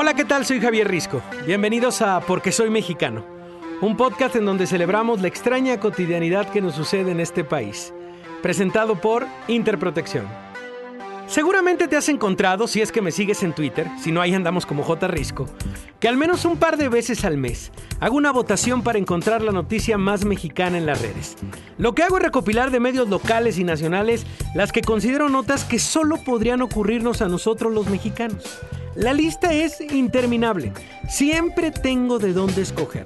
Hola, ¿qué tal? Soy Javier Risco. Bienvenidos a Porque Soy Mexicano, un podcast en donde celebramos la extraña cotidianidad que nos sucede en este país, presentado por Interprotección. Seguramente te has encontrado, si es que me sigues en Twitter, si no ahí andamos como J Risco, que al menos un par de veces al mes hago una votación para encontrar la noticia más mexicana en las redes. Lo que hago es recopilar de medios locales y nacionales las que considero notas que solo podrían ocurrirnos a nosotros los mexicanos. La lista es interminable. Siempre tengo de dónde escoger.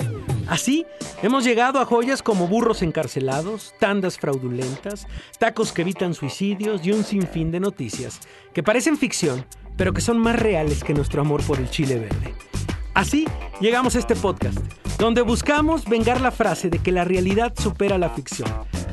Así, hemos llegado a joyas como burros encarcelados, tandas fraudulentas, tacos que evitan suicidios y un sinfín de noticias que parecen ficción, pero que son más reales que nuestro amor por el chile verde. Así llegamos a este podcast, donde buscamos vengar la frase de que la realidad supera la ficción.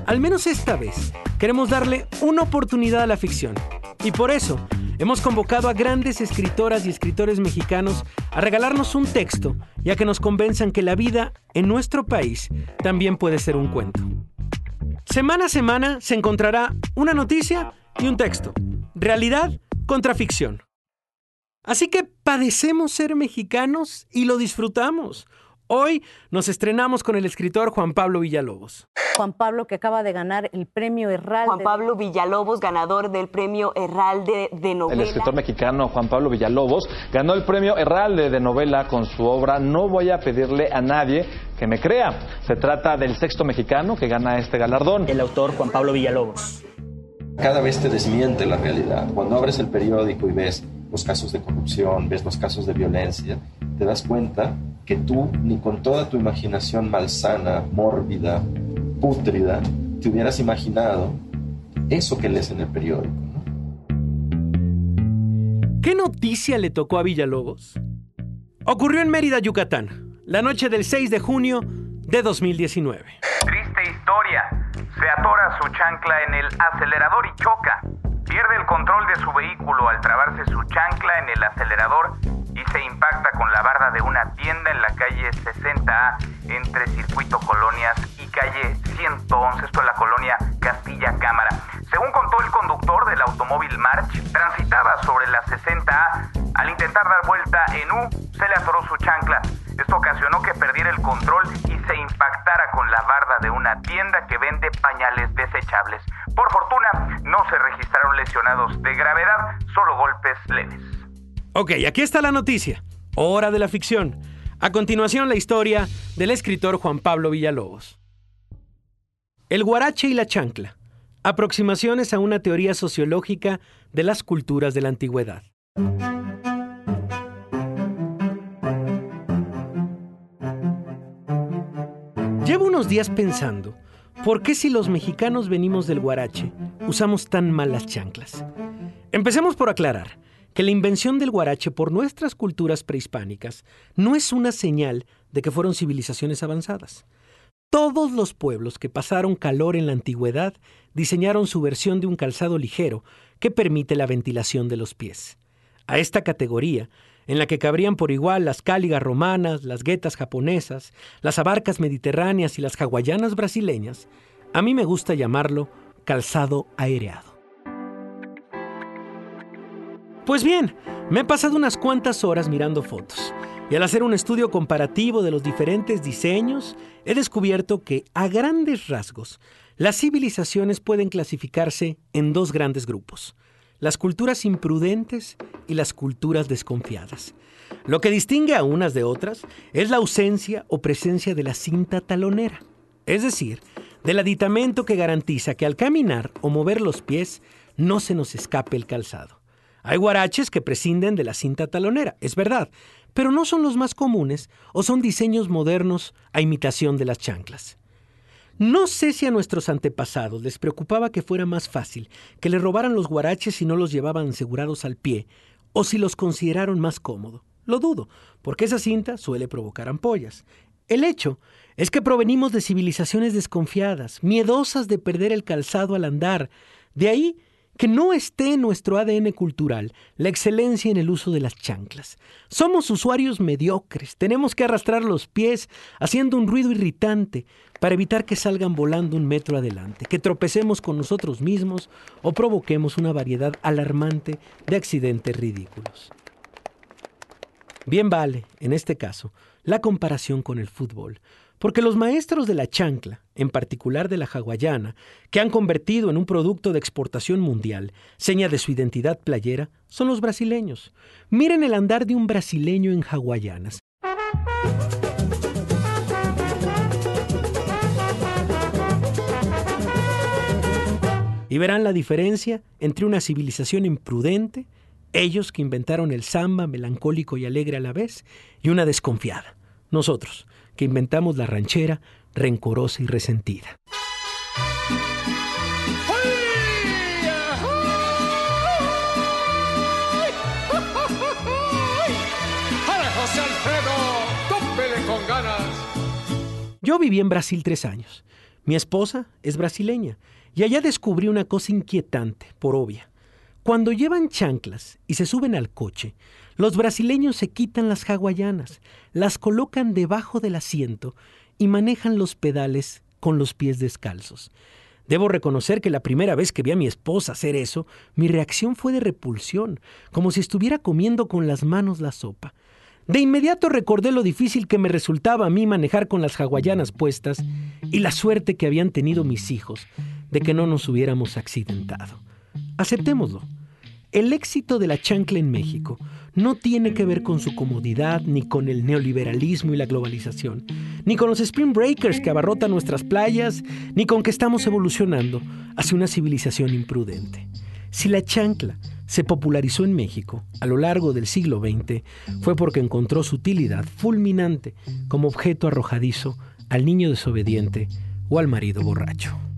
Al menos esta vez, queremos darle una oportunidad a la ficción. Y por eso, Hemos convocado a grandes escritoras y escritores mexicanos a regalarnos un texto y a que nos convenzan que la vida en nuestro país también puede ser un cuento. Semana a semana se encontrará una noticia y un texto. Realidad contra ficción. Así que padecemos ser mexicanos y lo disfrutamos. Hoy nos estrenamos con el escritor Juan Pablo Villalobos. Juan Pablo que acaba de ganar el premio Herralde. Juan Pablo Villalobos, ganador del premio Herralde de novela. El escritor mexicano Juan Pablo Villalobos ganó el premio Herralde de novela con su obra No voy a pedirle a nadie que me crea. Se trata del sexto mexicano que gana este galardón. El autor Juan Pablo Villalobos. Cada vez te desmiente la realidad. Cuando abres el periódico y ves los casos de corrupción, ves los casos de violencia, te das cuenta que tú, ni con toda tu imaginación malsana, mórbida, pútrida, te hubieras imaginado eso que lees en el periódico. ¿Qué noticia le tocó a Villalobos? Ocurrió en Mérida, Yucatán, la noche del 6 de junio de 2019. Triste historia. Se atora su chancla en el acelerador y choca. Pierde el control de su vehículo al trabarse su chancla en el acelerador en U, se le atoró su chancla. Esto ocasionó que perdiera el control y se impactara con la barda de una tienda que vende pañales desechables. Por fortuna, no se registraron lesionados de gravedad, solo golpes leves. Ok, aquí está la noticia. Hora de la ficción. A continuación, la historia del escritor Juan Pablo Villalobos. El guarache y la chancla. Aproximaciones a una teoría sociológica de las culturas de la antigüedad. Llevo unos días pensando, ¿por qué si los mexicanos venimos del guarache, usamos tan mal las chanclas? Empecemos por aclarar que la invención del guarache por nuestras culturas prehispánicas no es una señal de que fueron civilizaciones avanzadas. Todos los pueblos que pasaron calor en la antigüedad diseñaron su versión de un calzado ligero que permite la ventilación de los pies. A esta categoría, en la que cabrían por igual las cáligas romanas, las guetas japonesas, las abarcas mediterráneas y las hawaianas brasileñas, a mí me gusta llamarlo calzado aereado. Pues bien, me he pasado unas cuantas horas mirando fotos y al hacer un estudio comparativo de los diferentes diseños, he descubierto que, a grandes rasgos, las civilizaciones pueden clasificarse en dos grandes grupos, las culturas imprudentes y las culturas desconfiadas. Lo que distingue a unas de otras es la ausencia o presencia de la cinta talonera, es decir, del aditamento que garantiza que al caminar o mover los pies no se nos escape el calzado. Hay guaraches que prescinden de la cinta talonera, es verdad, pero no son los más comunes o son diseños modernos a imitación de las chanclas. No sé si a nuestros antepasados les preocupaba que fuera más fácil que le robaran los guaraches si no los llevaban asegurados al pie, o si los consideraron más cómodo. Lo dudo, porque esa cinta suele provocar ampollas. El hecho es que provenimos de civilizaciones desconfiadas, miedosas de perder el calzado al andar. De ahí que no esté en nuestro ADN cultural la excelencia en el uso de las chanclas. Somos usuarios mediocres, tenemos que arrastrar los pies haciendo un ruido irritante para evitar que salgan volando un metro adelante, que tropecemos con nosotros mismos o provoquemos una variedad alarmante de accidentes ridículos. Bien vale, en este caso, la comparación con el fútbol, porque los maestros de la chancla, en particular de la hawaiana, que han convertido en un producto de exportación mundial, seña de su identidad playera, son los brasileños. Miren el andar de un brasileño en hawaianas. Y verán la diferencia entre una civilización imprudente, ellos que inventaron el samba melancólico y alegre a la vez, y una desconfiada, nosotros, que inventamos la ranchera rencorosa y resentida. Yo viví en Brasil tres años. Mi esposa es brasileña y allá descubrí una cosa inquietante, por obvia. Cuando llevan chanclas y se suben al coche, los brasileños se quitan las hawaianas, las colocan debajo del asiento y manejan los pedales con los pies descalzos. Debo reconocer que la primera vez que vi a mi esposa hacer eso, mi reacción fue de repulsión, como si estuviera comiendo con las manos la sopa. De inmediato recordé lo difícil que me resultaba a mí manejar con las hawaianas puestas y la suerte que habían tenido mis hijos de que no nos hubiéramos accidentado. Aceptémoslo. El éxito de la chancla en México no tiene que ver con su comodidad, ni con el neoliberalismo y la globalización, ni con los spring breakers que abarrotan nuestras playas, ni con que estamos evolucionando hacia una civilización imprudente. Si la chancla se popularizó en México a lo largo del siglo XX fue porque encontró su utilidad fulminante como objeto arrojadizo al niño desobediente o al marido borracho.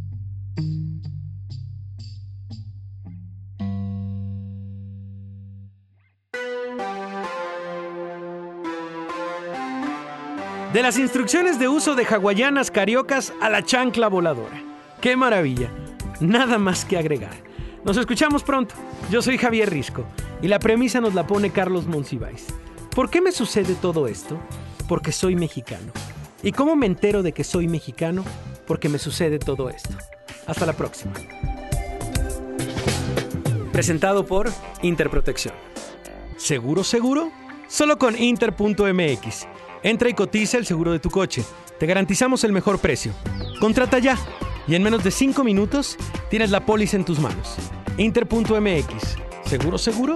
De las instrucciones de uso de hawaianas cariocas a la chancla voladora. ¡Qué maravilla! Nada más que agregar. Nos escuchamos pronto. Yo soy Javier Risco y la premisa nos la pone Carlos Monsiváis. ¿Por qué me sucede todo esto? Porque soy mexicano. ¿Y cómo me entero de que soy mexicano? Porque me sucede todo esto. Hasta la próxima. Presentado por Interprotección. ¿Seguro, seguro? Solo con Inter.mx. Entra y cotiza el seguro de tu coche. Te garantizamos el mejor precio. Contrata ya y en menos de 5 minutos tienes la póliza en tus manos. Inter.mx. ¿Seguro, seguro?